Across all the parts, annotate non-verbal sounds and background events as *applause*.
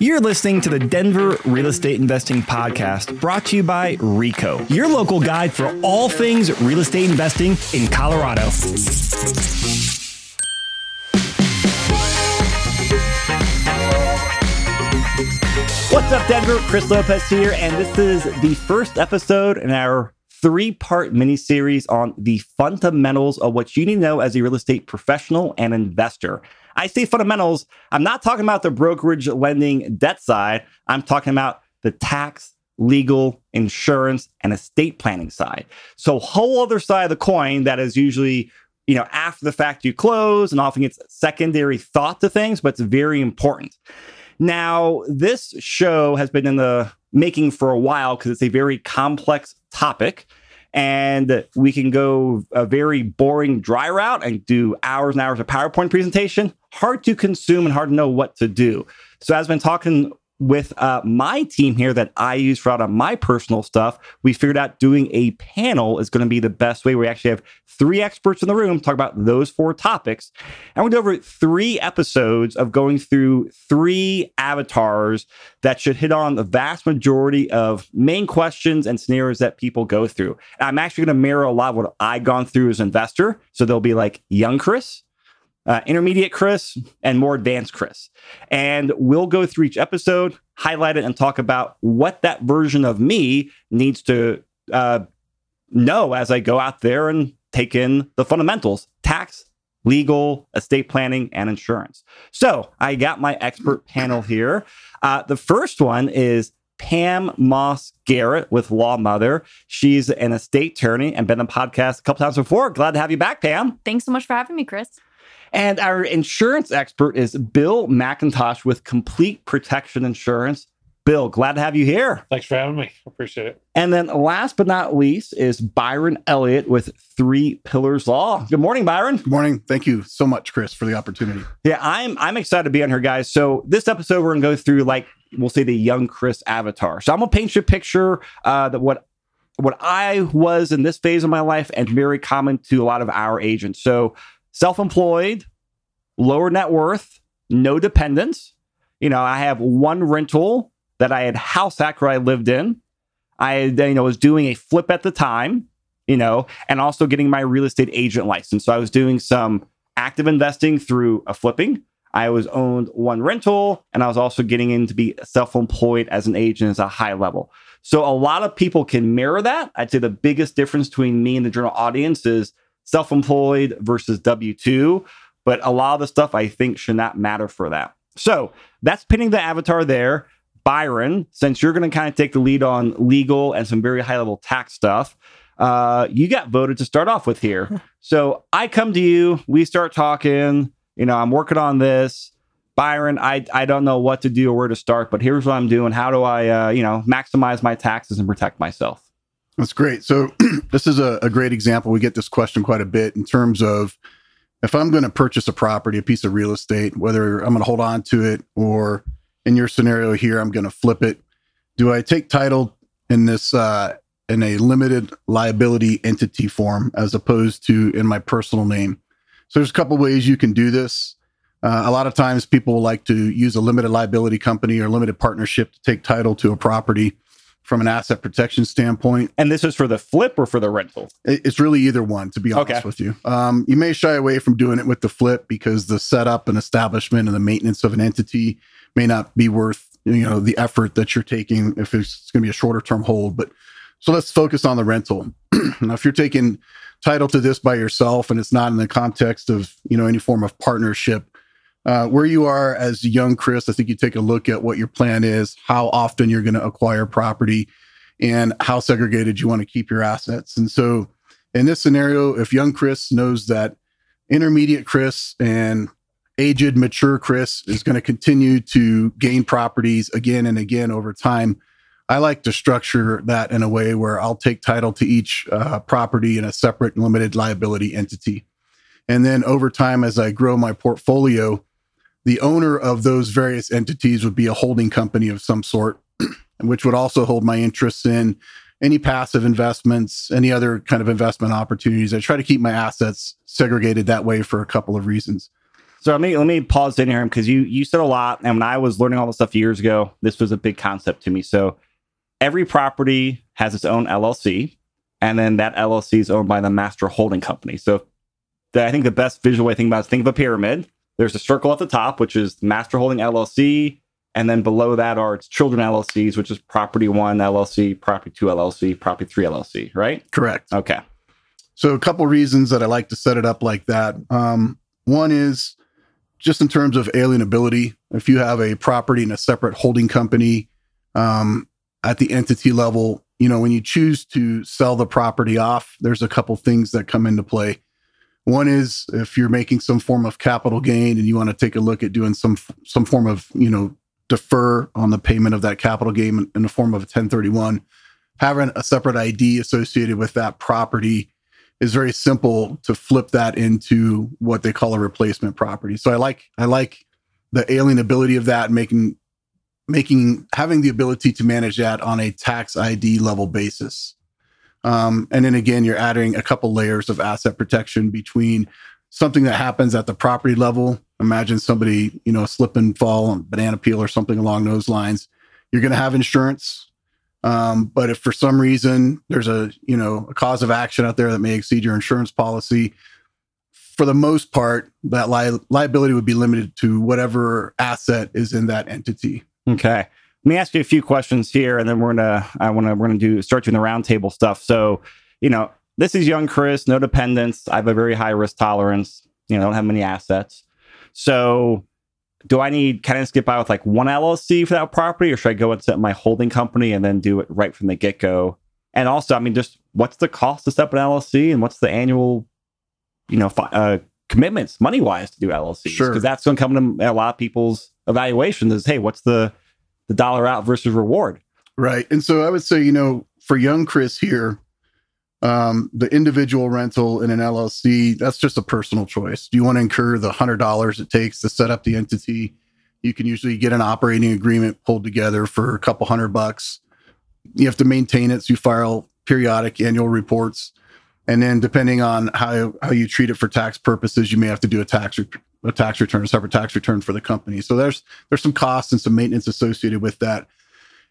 You're listening to the Denver Real Estate Investing Podcast brought to you by RICO, your local guide for all things real estate investing in Colorado. What's up, Denver? Chris Lopez here, and this is the first episode in our three part mini series on the fundamentals of what you need to know as a real estate professional and investor. I say fundamentals, I'm not talking about the brokerage lending debt side. I'm talking about the tax, legal, insurance, and estate planning side. So, whole other side of the coin that is usually you know, after the fact you close and often gets secondary thought to things, but it's very important. Now, this show has been in the making for a while because it's a very complex topic and we can go a very boring dry route and do hours and hours of PowerPoint presentation. Hard to consume and hard to know what to do. So, as I've been talking with uh, my team here that I use for out of my personal stuff, we figured out doing a panel is going to be the best way. We actually have three experts in the room talk about those four topics. And we do over three episodes of going through three avatars that should hit on the vast majority of main questions and scenarios that people go through. And I'm actually going to mirror a lot of what I've gone through as an investor. So there'll be like young Chris, uh, intermediate Chris, and more advanced Chris. And we'll go through each episode, highlight it, and talk about what that version of me needs to uh, know as I go out there and take in the fundamentals tax, legal, estate planning, and insurance. So I got my expert panel here. Uh, the first one is Pam Moss Garrett with Law Mother. She's an estate attorney and been on podcast a couple times before. Glad to have you back, Pam. Thanks so much for having me, Chris. And our insurance expert is Bill McIntosh with Complete Protection Insurance. Bill, glad to have you here. Thanks for having me. Appreciate it. And then last but not least is Byron Elliott with Three Pillars Law. Good morning, Byron. Good morning. Thank you so much, Chris, for the opportunity. Yeah, I'm I'm excited to be on here, guys. So this episode we're gonna go through like we'll say the young Chris avatar. So I'm gonna paint you a picture uh, that what what I was in this phase of my life and very common to a lot of our agents. So self-employed, lower net worth, no dependents. You know, I have one rental that I had house hack where I lived in. I you know was doing a flip at the time, you know, and also getting my real estate agent license. So I was doing some active investing through a flipping. I was owned one rental, and I was also getting in to be self-employed as an agent as a high level. So a lot of people can mirror that. I'd say the biggest difference between me and the general audience is self-employed versus W2. But a lot of the stuff I think should not matter for that. So that's pinning the avatar there. Byron, since you're going to kind of take the lead on legal and some very high level tax stuff, uh, you got voted to start off with here. *laughs* so I come to you, we start talking. You know, I'm working on this. Byron, I, I don't know what to do or where to start, but here's what I'm doing. How do I, uh, you know, maximize my taxes and protect myself? That's great. So *clears throat* this is a, a great example. We get this question quite a bit in terms of if I'm going to purchase a property, a piece of real estate, whether I'm going to hold on to it or in your scenario here, I'm going to flip it. Do I take title in this uh, in a limited liability entity form as opposed to in my personal name? So there's a couple ways you can do this. Uh, a lot of times people like to use a limited liability company or limited partnership to take title to a property from an asset protection standpoint. And this is for the flip or for the rental? It's really either one, to be honest okay. with you. Um, you may shy away from doing it with the flip because the setup and establishment and the maintenance of an entity may not be worth you know the effort that you're taking if it's going to be a shorter term hold. But so let's focus on the rental. *clears throat* now, if you're taking title to this by yourself and it's not in the context of you know any form of partnership, uh, where you are as young Chris, I think you take a look at what your plan is, how often you're going to acquire property, and how segregated you want to keep your assets. And so, in this scenario, if young Chris knows that intermediate Chris and aged, mature Chris is going to continue to gain properties again and again over time. I like to structure that in a way where I'll take title to each uh, property in a separate limited liability entity. And then over time, as I grow my portfolio, the owner of those various entities would be a holding company of some sort, *clears throat* which would also hold my interests in any passive investments, any other kind of investment opportunities. I try to keep my assets segregated that way for a couple of reasons. So let me let me pause in here because you you said a lot, and when I was learning all this stuff years ago, this was a big concept to me. So every property has its own LLC, and then that LLC is owned by the master holding company. So the, I think the best visual way to think about is think of a pyramid. There's a circle at the top, which is master holding LLC, and then below that are its children LLCs, which is property one LLC, property two LLC, property three LLC, right? Correct. Okay. So a couple reasons that I like to set it up like that. Um, one is just in terms of alienability. If you have a property in a separate holding company um, at the entity level, you know when you choose to sell the property off, there's a couple things that come into play. One is if you're making some form of capital gain and you want to take a look at doing some some form of you know defer on the payment of that capital gain in the form of a 1031, having a separate ID associated with that property is very simple to flip that into what they call a replacement property. So I like I like the alienability of that, making making having the ability to manage that on a tax ID level basis. Um, and then again, you're adding a couple layers of asset protection between something that happens at the property level. Imagine somebody, you know, slip and fall on banana peel or something along those lines. You're going to have insurance um, but if for some reason there's a you know a cause of action out there that may exceed your insurance policy, for the most part, that li- liability would be limited to whatever asset is in that entity. Okay. Let me ask you a few questions here, and then we're gonna I want to we're gonna do start doing the roundtable stuff. So, you know, this is young Chris, no dependents. I have a very high risk tolerance. You know, I don't have many assets. So, do I need kind of skip by with like one LLC for that property, or should I go and set my holding company and then do it right from the get go? And also, I mean, just what's the cost to set up an LLC, and what's the annual, you know, fi- uh, commitments money wise to do LLCs? Sure. Because that's going to come to a lot of people's evaluations is, hey, what's the the dollar out versus reward? Right. And so I would say, you know, for young Chris here, um, the individual rental in an LLC, that's just a personal choice. Do you want to incur the hundred dollars it takes to set up the entity? You can usually get an operating agreement pulled together for a couple hundred bucks. You have to maintain it, so you file periodic annual reports, and then depending on how how you treat it for tax purposes, you may have to do a tax re- a tax return, a separate tax return for the company. So there's there's some costs and some maintenance associated with that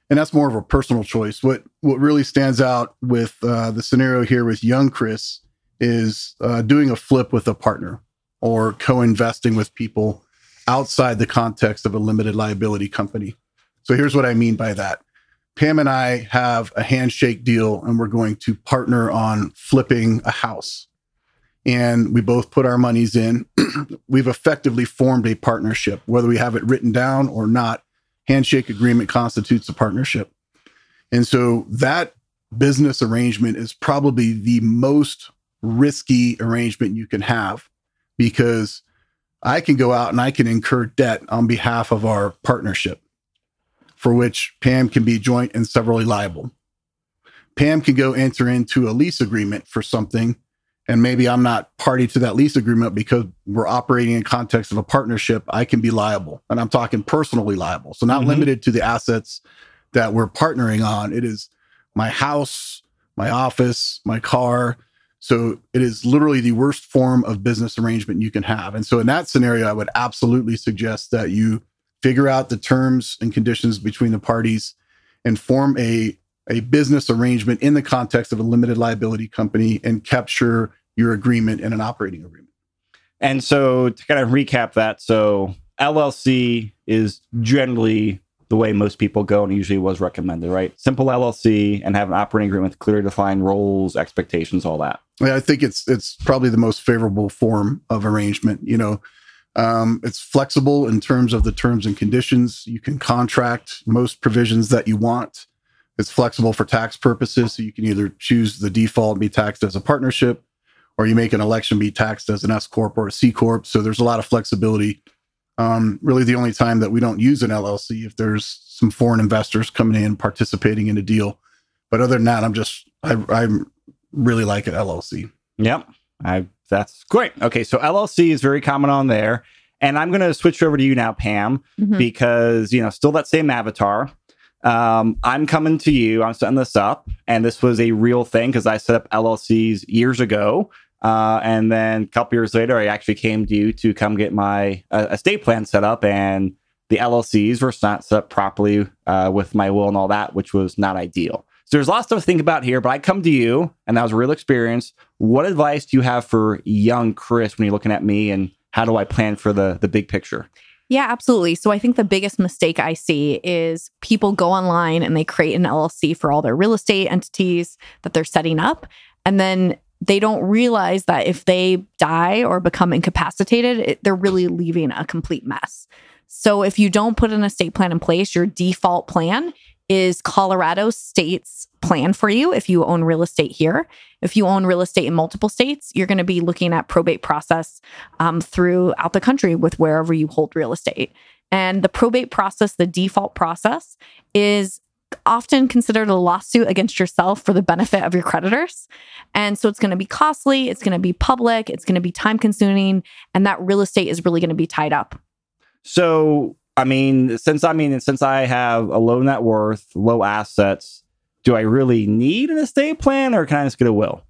and that's more of a personal choice. What what really stands out with uh, the scenario here with young Chris is uh, doing a flip with a partner or co-investing with people outside the context of a limited liability company. So here's what I mean by that. Pam and I have a handshake deal, and we're going to partner on flipping a house. And we both put our monies in. *clears throat* We've effectively formed a partnership, whether we have it written down or not handshake agreement constitutes a partnership. And so that business arrangement is probably the most risky arrangement you can have because I can go out and I can incur debt on behalf of our partnership, for which Pam can be joint and severally liable. Pam can go enter into a lease agreement for something and maybe I'm not party to that lease agreement because we're operating in context of a partnership, I can be liable. And I'm talking personally liable. So not mm-hmm. limited to the assets that we're partnering on. It is my house, my office, my car. So it is literally the worst form of business arrangement you can have. And so in that scenario, I would absolutely suggest that you figure out the terms and conditions between the parties and form a a business arrangement in the context of a limited liability company and capture your agreement in an operating agreement. And so to kind of recap that, so LLC is generally the way most people go and usually was recommended, right? Simple LLC and have an operating agreement with clearly defined roles, expectations, all that. Yeah, I think it's it's probably the most favorable form of arrangement. You know, um, it's flexible in terms of the terms and conditions. You can contract most provisions that you want. It's flexible for tax purposes, so you can either choose the default and be taxed as a partnership, or you make an election be taxed as an S corp or a C corp. So there's a lot of flexibility. Um, really, the only time that we don't use an LLC if there's some foreign investors coming in participating in a deal. But other than that, I'm just I I really like an LLC. Yep, I that's great. Okay, so LLC is very common on there. And I'm going to switch over to you now, Pam, mm-hmm. because you know, still that same avatar um, I'm coming to you. I'm setting this up, and this was a real thing because I set up LLCs years ago. Uh, and then a couple years later, I actually came to you to come get my uh, estate plan set up, and the LLCs were not set up properly uh, with my will and all that, which was not ideal. So there's lots to think about here, but I come to you, and that was a real experience. What advice do you have for young Chris when you're looking at me, and how do I plan for the the big picture? Yeah, absolutely. So I think the biggest mistake I see is people go online and they create an LLC for all their real estate entities that they're setting up. And then they don't realize that if they die or become incapacitated, it, they're really leaving a complete mess. So if you don't put an estate plan in place, your default plan is Colorado state's plan for you if you own real estate here. If you own real estate in multiple states, you're going to be looking at probate process um, throughout the country with wherever you hold real estate. And the probate process, the default process, is often considered a lawsuit against yourself for the benefit of your creditors. And so it's going to be costly, it's going to be public, it's going to be time consuming, and that real estate is really going to be tied up. So, I mean, since I mean, since I have a low net worth, low assets, do I really need an estate plan or can I just get a will?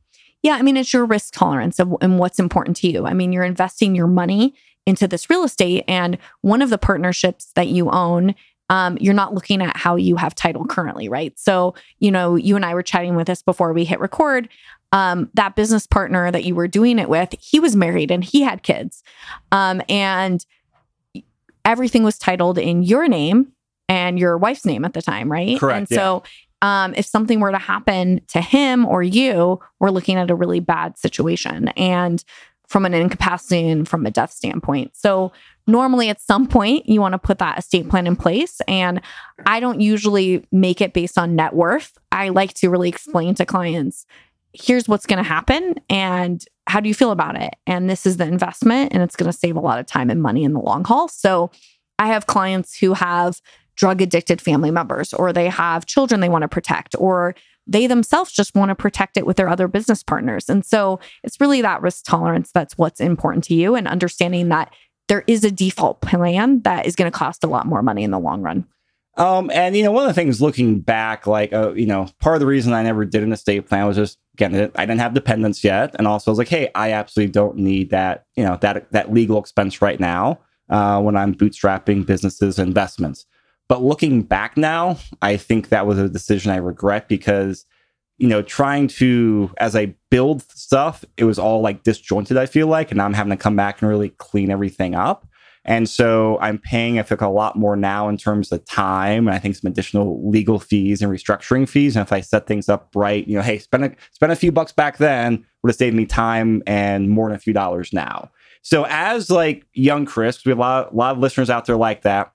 Yeah, I mean, it's your risk tolerance of, and what's important to you. I mean, you're investing your money into this real estate, and one of the partnerships that you own um, you're not looking at how you have title currently, right? So, you know, you and I were chatting with this before we hit record. Um, that business partner that you were doing it with, he was married and he had kids. Um, and everything was titled in your name and your wife's name at the time, right? Correct. And yeah. so, um, if something were to happen to him or you, we're looking at a really bad situation. And from an incapacity and from a death standpoint. So normally at some point you want to put that estate plan in place. And i don't usually make it based on net worth. I like to really explain to clients here's what's going to happen and how do you feel about it? And this is the investment and it's going to save a lot of time and money in the long haul. So i have clients who have drug addicted family members or they have children they want to protect or they themselves just want to protect it with their other business partners. And so it's really that risk tolerance that's what's important to you and understanding that there is a default plan that is going to cost a lot more money in the long run. Um, and you know, one of the things looking back, like uh, you know, part of the reason I never did an estate plan was just again, I didn't have dependents yet, and also I was like, hey, I absolutely don't need that, you know, that that legal expense right now uh, when I'm bootstrapping businesses investments. But looking back now, I think that was a decision I regret because you know, trying to as I build stuff, it was all like disjointed, I feel like, and now I'm having to come back and really clean everything up. And so I'm paying, I think, a lot more now in terms of time, and I think some additional legal fees and restructuring fees. And if I set things up right, you know, hey, spend a spend a few bucks back then would have saved me time and more than a few dollars now. So as like young Chris, we have a lot, a lot of listeners out there like that.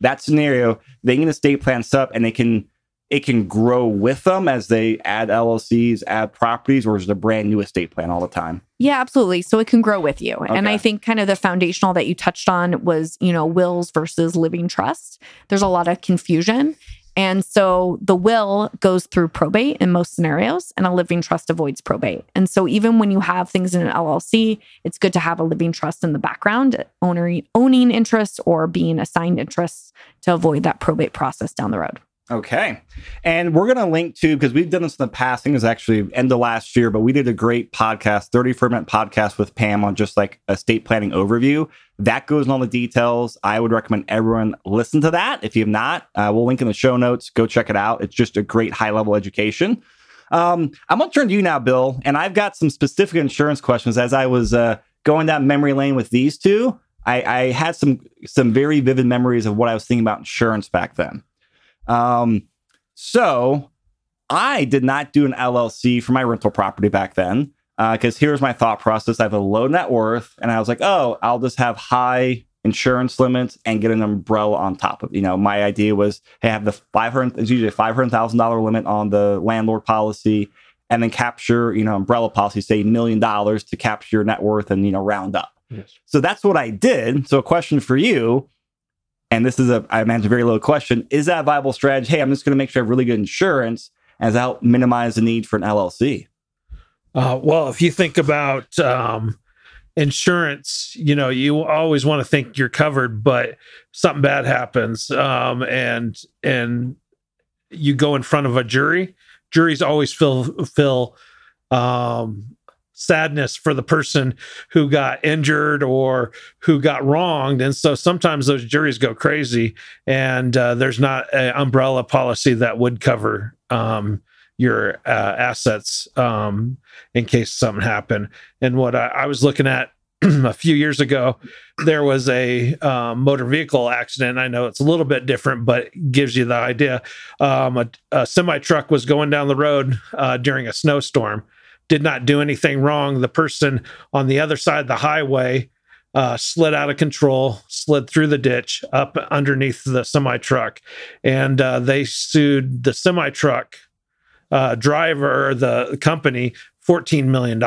That scenario, they can estate plan set up and they can it can grow with them as they add LLCs, add properties, or is it a brand new estate plan all the time? Yeah, absolutely. So it can grow with you. Okay. And I think kind of the foundational that you touched on was, you know, wills versus living trust. There's a lot of confusion. And so the will goes through probate in most scenarios, and a living trust avoids probate. And so even when you have things in an LLC, it's good to have a living trust in the background, owning, owning interests or being assigned interests to avoid that probate process down the road. Okay. And we're going to link to, because we've done this in the past, I think it was actually end of last year, but we did a great podcast, 34 minute podcast with Pam on just like estate planning overview. That goes in all the details. I would recommend everyone listen to that. If you have not, uh, we'll link in the show notes. Go check it out. It's just a great high level education. Um, I'm going to turn to you now, Bill, and I've got some specific insurance questions as I was uh, going down memory lane with these two. I, I had some some very vivid memories of what I was thinking about insurance back then. Um, so I did not do an LLC for my rental property back then because uh, here's my thought process: I have a low net worth, and I was like, oh, I'll just have high insurance limits and get an umbrella on top of. You know, my idea was, hey, I have the five hundred. It's usually a five hundred thousand dollar limit on the landlord policy, and then capture, you know, umbrella policy, say million dollars to capture your net worth and you know round up. Yes. So that's what I did. So a question for you and this is a, I imagine, a very low question. Is that a viable strategy? Hey, I'm just going to make sure I have really good insurance as help minimize the need for an LLC. Uh, well, if you think about um, insurance, you know, you always want to think you're covered, but something bad happens, um, and and you go in front of a jury. Juries always feel feel um, sadness for the person who got injured or who got wronged. And so sometimes those juries go crazy, and uh, there's not an umbrella policy that would cover um, your uh, assets um, in case something happened. And what I, I was looking at *clears throat* a few years ago, there was a um, motor vehicle accident. I know it's a little bit different, but gives you the idea. Um, a, a semi truck was going down the road uh, during a snowstorm, did not do anything wrong. The person on the other side of the highway uh, slid out of control, slid through the ditch up underneath the semi truck, and uh, they sued the semi truck uh, driver, the company, $14 million.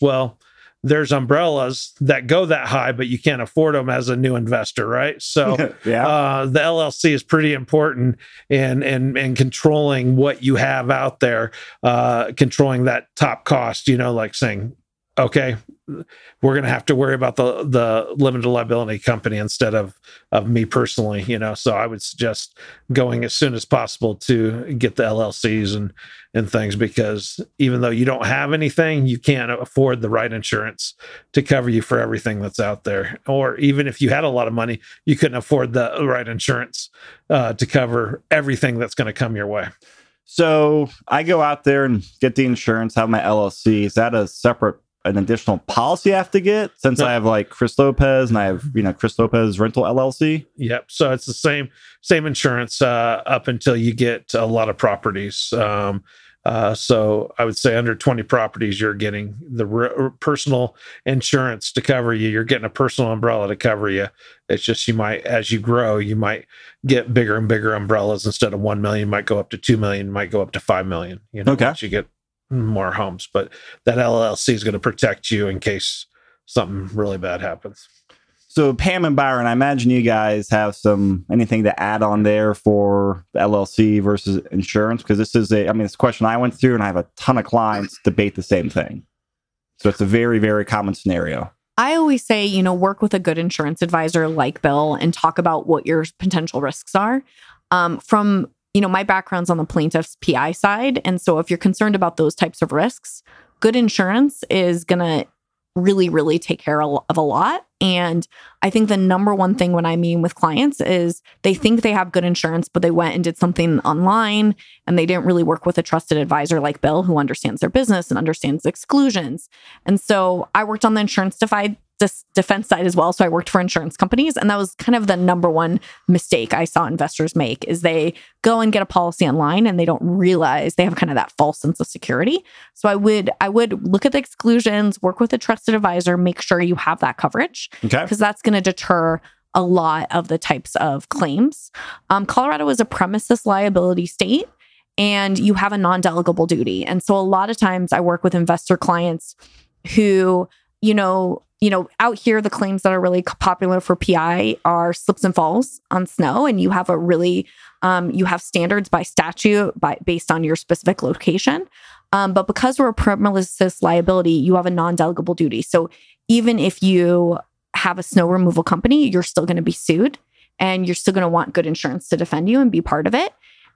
Well, there's umbrellas that go that high, but you can't afford them as a new investor, right? So *laughs* yeah. uh, the LLC is pretty important in in in controlling what you have out there, uh, controlling that top cost. You know, like saying, okay, we're going to have to worry about the the limited liability company instead of of me personally you know? So i would suggest going as soon as possible to get the llcs and and things because even though you don't have anything you can't afford the right insurance to cover you for everything that's out there. Or even if you had a lot of money you couldn't afford the right insurance uh, to cover everything that's going to come your way. So I go out there and get the insurance, have my LLC. Is that a separate an additional policy I have to get since no. I have like Chris Lopez and I have you know Chris Lopez Rental LLC. Yep. So it's the same same insurance uh, up until you get a lot of properties. Um, uh, so I would say under 20 properties, you're getting the re- personal insurance to cover you. You're getting a personal umbrella to cover you. It's just you might, as you grow, you might get bigger and bigger umbrellas. Instead of one million, might go up to two million, might go up to five million. You know, okay. once you get more homes, but that LLC is going to protect you in case something really bad happens. So Pam and Byron, I imagine you guys have some anything to add on there for the LLC versus insurance because this is a I mean it's a question I went through and I have a ton of clients debate the same thing. So it's a very very common scenario. I always say, you know, work with a good insurance advisor like Bill and talk about what your potential risks are. Um, from you know, my background's on the plaintiff's PI side. And so if you're concerned about those types of risks, good insurance is going to really, really take care of a lot. And I think the number one thing when I mean with clients is they think they have good insurance, but they went and did something online and they didn't really work with a trusted advisor like Bill who understands their business and understands exclusions. And so I worked on the insurance side this defense side as well. So I worked for insurance companies, and that was kind of the number one mistake I saw investors make is they go and get a policy online and they don't realize they have kind of that false sense of security. So I would I would look at the exclusions, work with a trusted advisor, make sure you have that coverage, okay, because that's going to deter a lot of the types of claims. Um, Colorado is a premises liability state. And you have a non delegable duty. And so a lot of times I work with investor clients who, you know, you know, out here, the claims that are really popular for PI are slips and falls on snow, and you have a really, um, you have standards by statute by based on your specific location. Um, but because we're a premises liability, you have a non-delegable duty. So even if you have a snow removal company, you're still going to be sued, and you're still going to want good insurance to defend you and be part of it.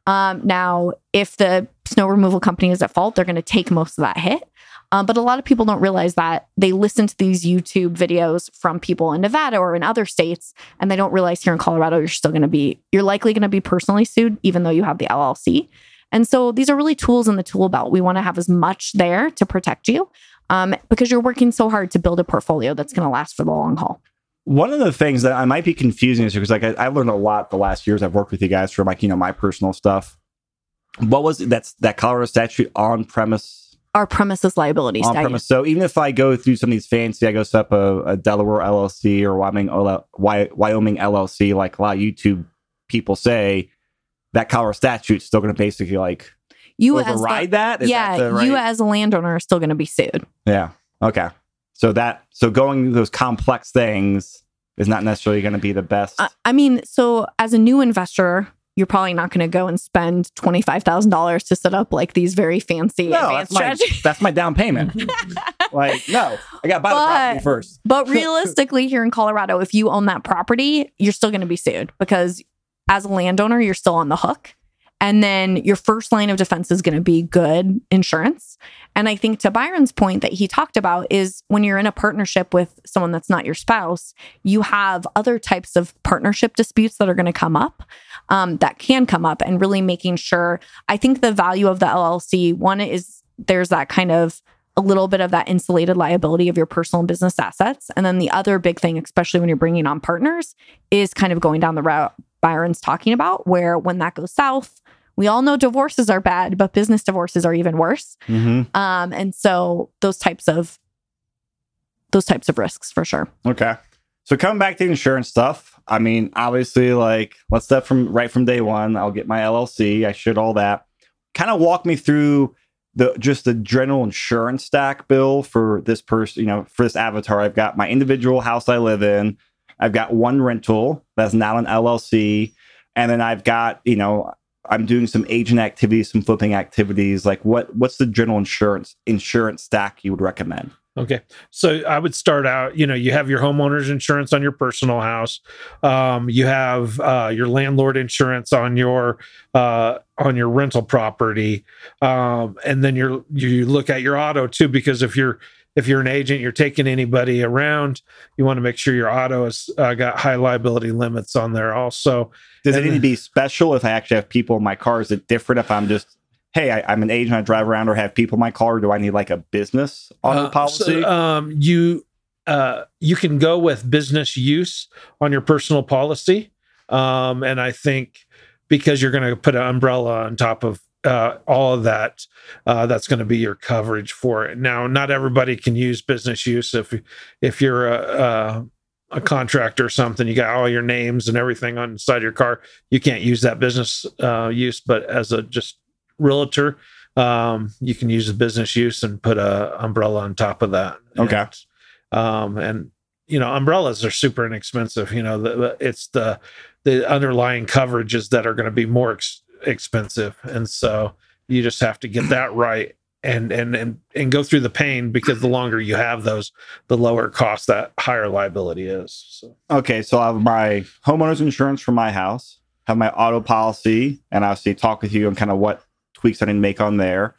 Um, now, if the snow removal company is at fault, they're going to take most of that hit. Um, but a lot of people don't realize that they listen to these YouTube videos from people in Nevada or in other states, and they don't realize here in Colorado, you're still going to be, you're likely going to be personally sued, even though you have the LLC. And so these are really tools in the tool belt. We want to have as much there to protect you um, because you're working so hard to build a portfolio that's going to last for the long haul. One of the things that I might be confusing is because like I, I learned a lot the last years I've worked with you guys for like you know my personal stuff. What was that's that Colorado statute on premise our premises liability on premise. So even if I go through some of these fancy, I go set up a, a Delaware LLC or Wyoming Wyoming LLC, like a lot of YouTube people say, that Colorado statute is still going to basically like you override the, that. Is yeah, that right? you as a landowner are still going to be sued. Yeah. Okay. So that so going those complex things is not necessarily going to be the best. I mean, so as a new investor, you're probably not going to go and spend twenty five thousand dollars to set up like these very fancy no, advanced that's. My, that's my down payment. *laughs* like, no, I got to buy but, the property first. but *laughs* realistically, here in Colorado, if you own that property, you're still going to be sued because as a landowner, you're still on the hook. And then your first line of defense is going to be good insurance. And I think to Byron's point that he talked about is when you're in a partnership with someone that's not your spouse, you have other types of partnership disputes that are going to come up, um, that can come up, and really making sure. I think the value of the LLC one is there's that kind of a little bit of that insulated liability of your personal and business assets. And then the other big thing, especially when you're bringing on partners, is kind of going down the route Byron's talking about, where when that goes south, we all know divorces are bad, but business divorces are even worse. Mm-hmm. Um, and so those types of those types of risks for sure. Okay. So coming back to insurance stuff, I mean, obviously, like let's start from right from day one. I'll get my LLC. I should all that. Kind of walk me through the just the general insurance stack bill for this person, you know, for this avatar. I've got my individual house I live in. I've got one rental that's not an LLC, and then I've got you know I'm doing some agent activities, some flipping activities. Like what what's the general insurance insurance stack you would recommend? Okay. So I would start out, you know, you have your homeowner's insurance on your personal house. Um, you have uh, your landlord insurance on your uh, on your rental property. Um, and then you're you look at your auto too, because if you're if you're an agent, you're taking anybody around, you want to make sure your auto has uh, got high liability limits on there also. Does and it need to be special if I actually have people in my car? Is it different if I'm just hey, I, am an agent, I drive around or have people in my car. Do I need like a business auto uh, policy? So, um, you uh, you can go with business use on your personal policy, um, and I think because you're going to put an umbrella on top of uh, all of that, uh, that's going to be your coverage for it. Now, not everybody can use business use. If if you're a, a a contractor or something, you got all your names and everything on inside your car. You can't use that business uh, use, but as a just realtor, um, you can use a business use and put a umbrella on top of that. Okay. And, um, and you know, umbrellas are super inexpensive. You know, the, it's the the underlying coverages that are going to be more ex- expensive, and so you just have to get that right and and and and go through the pain because the longer you have those, the lower cost that higher liability is. So. Okay, so I have my homeowners insurance for my house, have my auto policy, and I'll see talk with you on kind of what tweaks I need to make on there.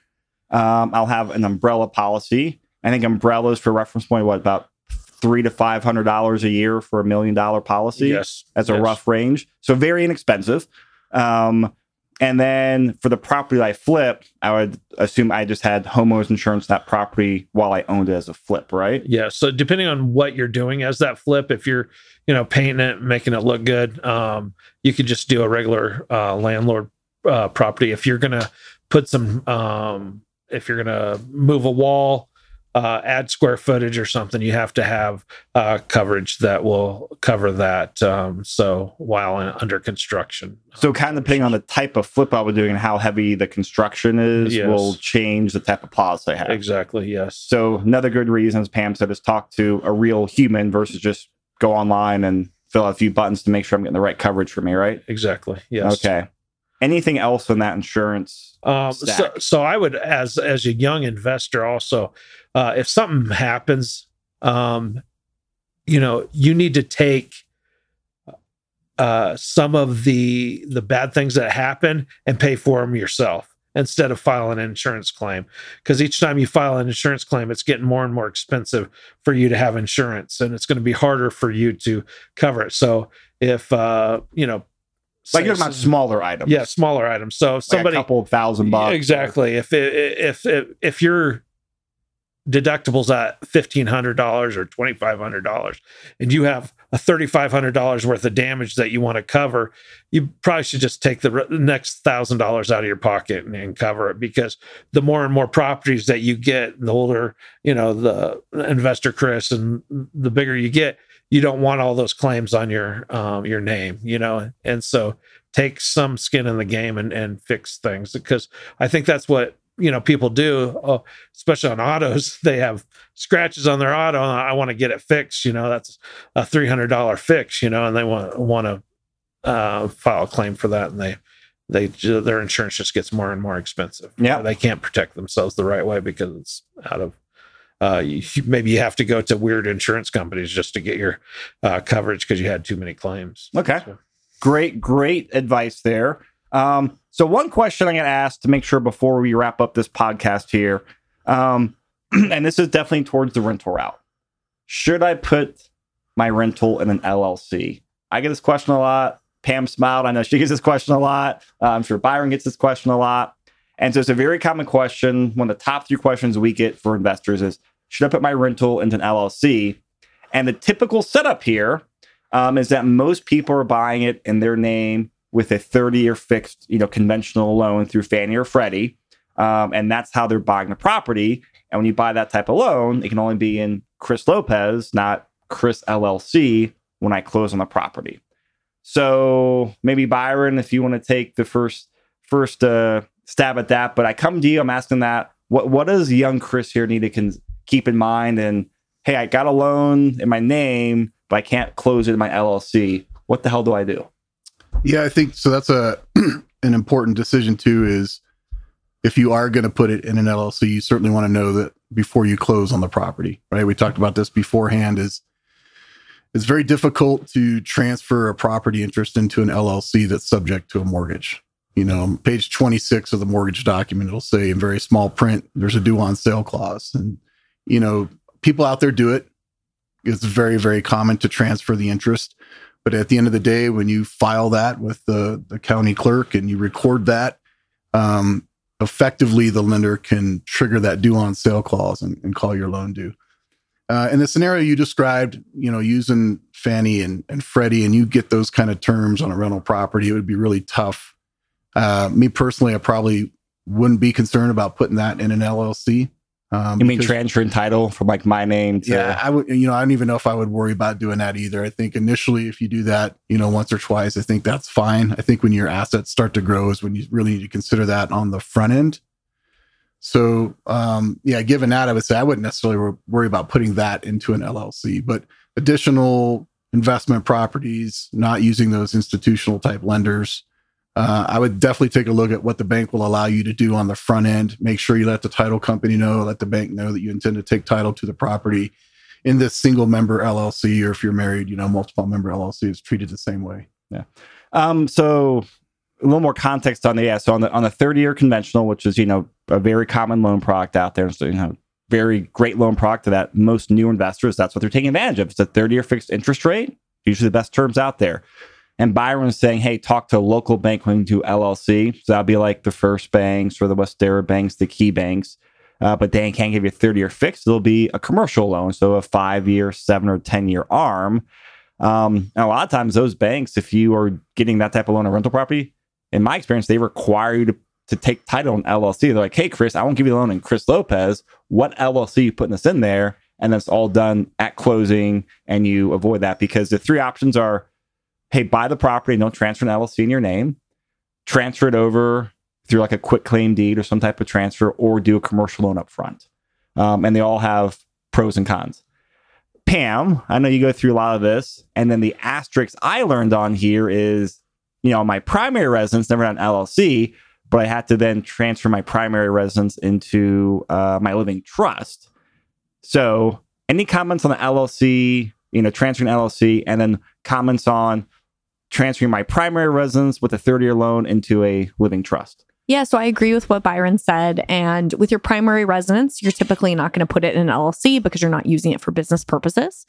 Um, I'll have an umbrella policy. I think umbrellas for reference point, what about three to five hundred dollars a year for a million dollar policy? Yes, that's yes. a rough range. So very inexpensive. Um, and then for the property I flip, I would assume I just had homeowners insurance that property while I owned it as a flip, right? Yeah. So depending on what you're doing as that flip, if you're, you know, painting it, making it look good, um, you could just do a regular uh, landlord uh, property. If you're gonna put some um, if you're to move a wall uh, add square footage or something you have to have uh, coverage that will cover that um, so while in, under construction. So kind of depending on the type of flip i was doing and how heavy the construction is yes. will change the type of policy i have. Exactly yes. So another good reason as pam said is talk to a real human versus just go online and fill out a few buttons to make sure i'm getting the right coverage for me right? Exactly yes. Okay anything else in that insurance um, so, so i would as as a young investor also uh, if something happens um, you know you need to take uh, some of the the bad things that happen and pay for them yourself instead of filing an insurance claim. Because each time you file an insurance claim it's getting more and more expensive for you to have insurance and it's going to be harder for you to cover it. So if uh you know like you're about smaller items. Yeah, smaller items. So if somebody like a couple thousand bucks. Exactly. Or, if it, if if if your deductibles at fifteen hundred dollars or twenty five hundred dollars, and you have a thirty five hundred dollars worth of damage that you want to cover, you probably should just take the, the next thousand dollars out of your pocket and, and, cover it because the more and more properties that you get, the older you know the investor Chris, and the bigger you get, you don't want all those claims on your um, your name, you know, and so take some skin in the game and, and fix things because I think that's what you know people do, uh, especially on autos. *laughs* They have scratches on their auto, and I want to get it fixed. You know, that's a three hundred dollar fix. You know, and they want want to uh, file a claim for that, and they they their insurance just gets more and more expensive. Yeah, they can't protect themselves the right way because it's out of uh, you, maybe you have to go to weird insurance companies just to get your uh, coverage because you had too many claims. Okay. So. Great, great advice there. Um, so one question I'm going to ask to make sure before we wrap up this podcast here, um, *clears throat* and this is definitely towards the rental route. Should I put my rental in an LLC? I get this question a lot. Pam smiled. I know she gets this question a lot. Uh, I'm sure Byron gets this question a lot. And so it's a very common question. One of the top three questions we get for investors is Should I put my rental into an LLC? And the typical setup here um, is that most people are buying it in their name with a 30 year fixed, you know, conventional loan through Fannie or Freddie. Um, and that's how they're buying the property. And when you buy that type of loan, it can only be in Chris Lopez, not Chris LLC, when I close on the property. So maybe Byron, if you want to take the first first uh, stab at that, but I come to you, I'm asking that. What what does young Chris here need to con- keep in mind? And hey, I got a loan in my name, but I can't close it in my LLC. What the hell do I do? Yeah, I think so. That's a *clears throat* an important decision too. Is if you are going to put it in an LLC, you certainly want to know that before you close on the property, right? We talked about this beforehand. Is it's very difficult to transfer a property interest into an LLC that's subject to a mortgage. You know, page 26 of the mortgage document, it'll say in very small print, there's a due on sale clause. And, you know, people out there do it. It's very, very common to transfer the interest. But at the end of the day, when you file that with the, the county clerk and you record that, um, effectively the lender can trigger that due on sale clause and, and call your loan due. Uh, in the scenario you described, you know, using Fannie and, and Freddie, and you get those kind of terms on a rental property, it would be really tough. Uh, me personally, I probably wouldn't be concerned about putting that in an LLC. Um, you mean because, transferring title from like my name to? Yeah, I would. You know, I don't even know if I would worry about doing that either. I think initially, if you do that, you know, once or twice, I think that's fine. I think when your assets start to grow is when you really need to consider that on the front end. So, um, yeah, given that, I would say I wouldn't necessarily worry about putting that into an LLC, but additional investment properties, not using those institutional type lenders, uh, I would definitely take a look at what the bank will allow you to do on the front end. Make sure you let the title company know, let the bank know that you intend to take title to the property in this single member LLC, or if you're married, you know, multiple member LLC is treated the same way. Yeah. Um, so a little more context on the yeah. So on the on the 30 year conventional, which is you know a very common loan product out there, so you know very great loan product that most new investors that's what they're taking advantage of. It's a 30 year fixed interest rate, usually the best terms out there. And Byron's saying, hey, talk to a local bank when you do LLC. So that'll be like the first banks or the Westerra banks, the key banks. Uh, but they can't give you a 30 year fix. It'll be a commercial loan. So a five year, seven or 10 year arm. Um, a lot of times, those banks, if you are getting that type of loan or rental property, in my experience, they require you to, to take title in LLC. They're like, hey, Chris, I won't give you the loan in Chris Lopez. What LLC you putting this in there? And that's all done at closing. And you avoid that because the three options are hey, buy the property and don't transfer an LLC in your name, transfer it over through like a quick claim deed or some type of transfer, or do a commercial loan up front. Um, and they all have pros and cons. Pam, I know you go through a lot of this. And then the asterisk I learned on here is, you know, my primary residence, never done LLC, but I had to then transfer my primary residence into uh, my living trust. So, any comments on the LLC, you know, transferring LLC, and then comments on transferring my primary residence with a 30 year loan into a living trust. Yeah, so I agree with what Byron said. And with your primary residence, you're typically not going to put it in an LLC because you're not using it for business purposes.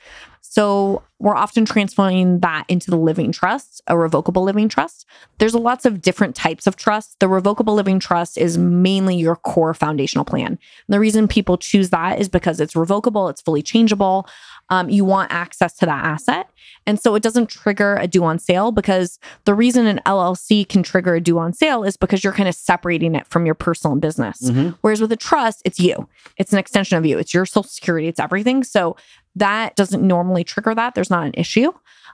So we're often transferring that into the living trust, a revocable living trust. There's lots of different types of trusts. The revocable living trust is mainly your core foundational plan. And the reason people choose that is because it's revocable, it's fully changeable um, you want access to that asset. And so it doesn't trigger a due on sale because the reason an LLC can trigger a due on sale is because you're kind of separating it from your personal business. Mm-hmm. Whereas with a trust, it's you, it's an extension of you, it's your social security, it's everything. So that doesn't normally trigger that. There's not an issue.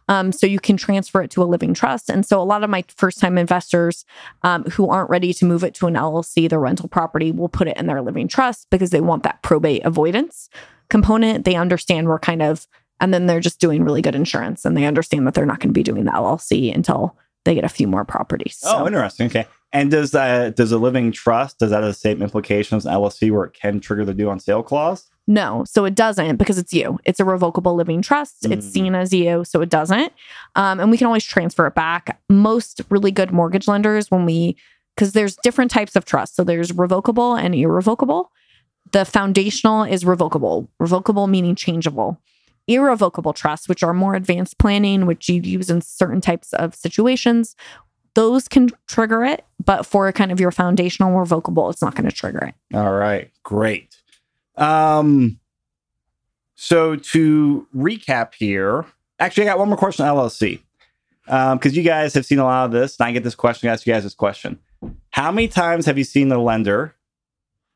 Um, so you can transfer it to a living trust. And so a lot of my first time investors um, who aren't ready to move it to an LLC, their rental property, will put it in their living trust because they want that probate avoidance component, they understand we're kind of, and then they're just doing really good insurance and they understand that they're not going to be doing the LLC until they get a few more properties. So. Oh, interesting. Okay. And does that does a living trust does that have the same implications as LLC where it can trigger the due on sale clause? No, so it doesn't because it's you. It's a revocable living trust. It's Mm. seen as you, so it doesn't. Um, and we can always transfer it back. Most really good mortgage lenders, when we, because there's different types of trust. So there's revocable and irrevocable. The foundational is revocable, revocable meaning changeable. Irrevocable trusts, which are more advanced planning, which you use in certain types of situations, those can trigger it. But for kind of your foundational revocable, it's not going to trigger it. All right, great. Um, so to recap here, actually, I got one more question on LLC. Um, because you guys have seen a lot of this, and I get this question, I ask you guys this question. How many times have you seen the lender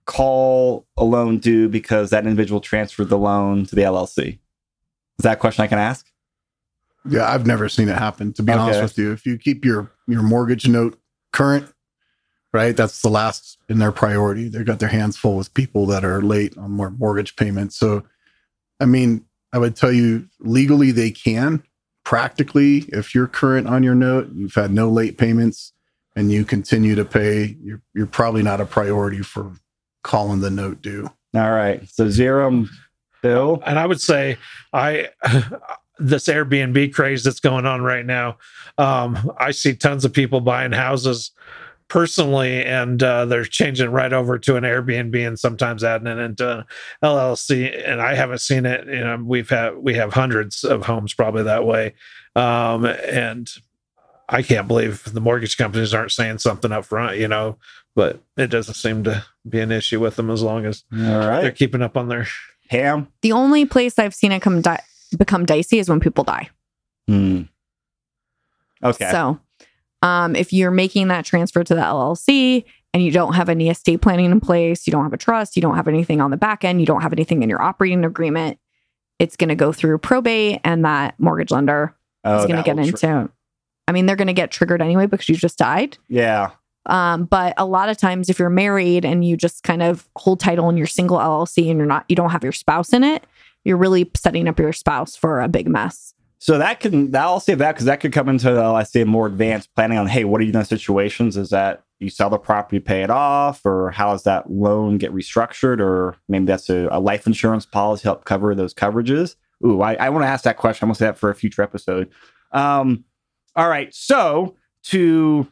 call a loan due because that individual transferred the loan to the LLC? Is that a question I can ask? Yeah, I've never seen it happen. To be Okay. honest with you, if you keep your your mortgage note current, right, that's the last in their priority. They've got their hands full with people that are late on more mortgage payments. So, I mean, I would tell you legally they can. Practically, if you're current on your note, you've had no late payments, and you continue to pay, you're you're probably not a priority for calling the note due. All right. So zero, Bill. And I would say I *laughs* this Airbnb craze that's going on right now. Um, I see tons of people buying houses personally, and uh, they're changing right over to an Airbnb and sometimes adding it into an LLC. And I haven't seen it. You know, we've had we have hundreds of homes probably that way, um, and I can't believe the mortgage companies aren't saying something up front. You know, but it doesn't seem to be an issue with them as long as All they're keeping up on their Pam. The only place I've seen it come di- become dicey is when people die. Hmm. Okay. So, um, if you're making that transfer to the LLC and you don't have any estate planning in place, you don't have a trust, you don't have anything on the back end, you don't have anything in your operating agreement, it's going to go through probate, and that mortgage lender oh, is going to get into. I mean, they're going to get triggered anyway because you just died. yeah. Um, but a lot of times, if you're married and you just kind of hold title in your single LLC and you're not, you don't have your spouse in it, you're really setting up your spouse for a big mess. So that can that I'll save that because that could come into the I say more advanced planning on hey, what do you do in situations? Is that you sell the property, pay it off, or how does that loan get restructured? Or maybe that's a, a life insurance policy help cover those coverages. Ooh, I, I want to ask that question. I'm gonna say that for a future episode. Um, all right, so to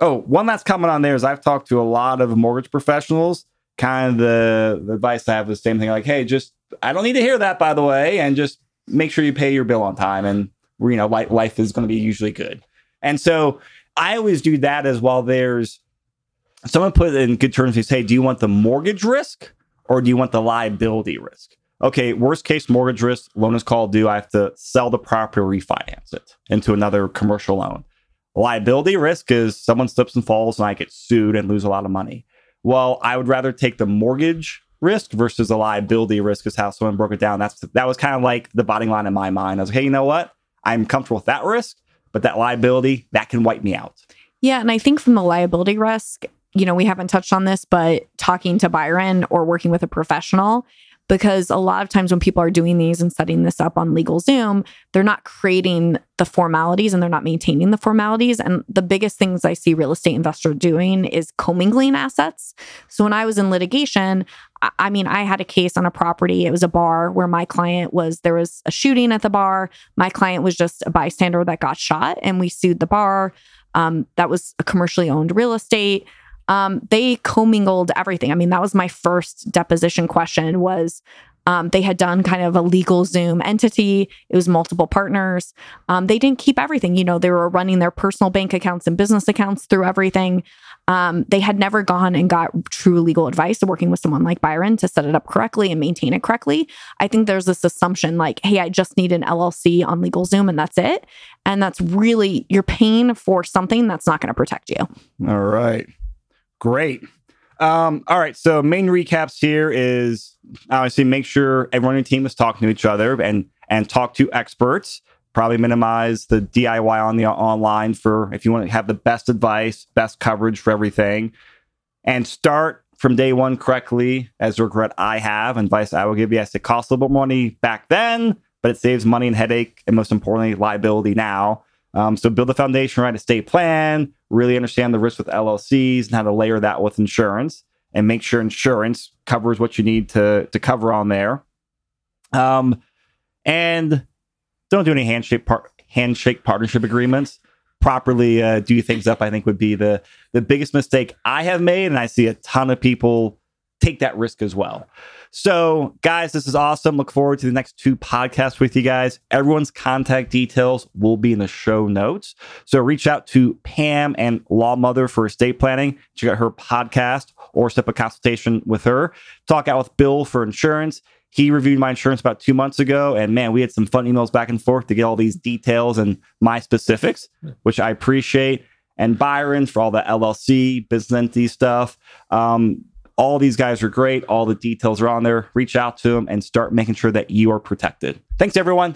oh, one last comment on there is I've talked to a lot of mortgage professionals. Kind of the, the advice I have is the same thing, like, hey, just I don't need to hear that, by the way, and just make sure you pay your bill on time and you know life, is going to be usually good. And so i always do that as well. There's someone put in good terms they say do you want the mortgage risk or do you want the liability risk? Okay worst case mortgage risk loan is called due i have to sell the property refinance it into another commercial loan. Liability risk is someone slips and falls and i get sued and lose a lot of money. Well i would rather take the mortgage risk versus a liability risk is how someone broke it down. That's that was kind of like the bottom line in my mind. I was like, hey, you know what? I'm comfortable with that risk, but that liability that can wipe me out. Yeah. And I think from the liability risk, you know, we haven't touched on this, but talking to Byron or working with a professional, because a lot of times when people are doing these and setting this up on LegalZoom, they're not creating the formalities and they're not maintaining the formalities. And the biggest things I see real estate investors doing is commingling assets. So when I was in litigation, I- mean, I had a case on a property. It was a bar where my client was, there was a shooting at the bar. My client was just a bystander that got shot, and we sued the bar. Um, that was a commercially owned real estate. Um, they commingled everything. I mean, that was my first deposition question was um, they had done kind of a LegalZoom entity. It was multiple partners. Um, they didn't keep everything. You know, they were running their personal bank accounts and business accounts through everything. Um, they had never gone and got true legal advice working with someone like Byron to set it up correctly and maintain it correctly. I think there's this assumption like, hey, I just need an LLC on LegalZoom and that's it. And that's really, you're paying for something that's not going to protect you. All right. Great. Um, all right. So main recaps here is obviously make sure everyone on your team is talking to each other and and talk to experts. Probably minimize the DIY on the online for if you want to have the best advice, best coverage for everything, and start from day one correctly. As regret I have, advice I will give you: yes, it cost a little bit money back then, but it saves money and headache, and most importantly, liability now. Um, so build a foundation, right? Estate plan, really understand the risk with LLCs and how to layer that with insurance and make sure insurance covers what you need to to cover on there. Um, and don't do any handshake par- handshake partnership agreements. Properly uh, do things up, I think, would be the the biggest mistake I have made, and I see a ton of people take that risk as well. So, guys, this is awesome. Look forward to the next two podcasts with you guys. Everyone's contact details will be in the show notes. So, reach out to Pam and Law Mother for estate planning. Check out her podcast or set up a consultation with her. Talk out with Bill for insurance. He reviewed my insurance about two months ago, and man, we had some fun emails back and forth to get all these details and my specifics, which I appreciate. And Byron for all the LLC business entity stuff. Um, all these guys are great. All the details are on there. Reach out to them and start making sure that you are protected. Thanks, everyone.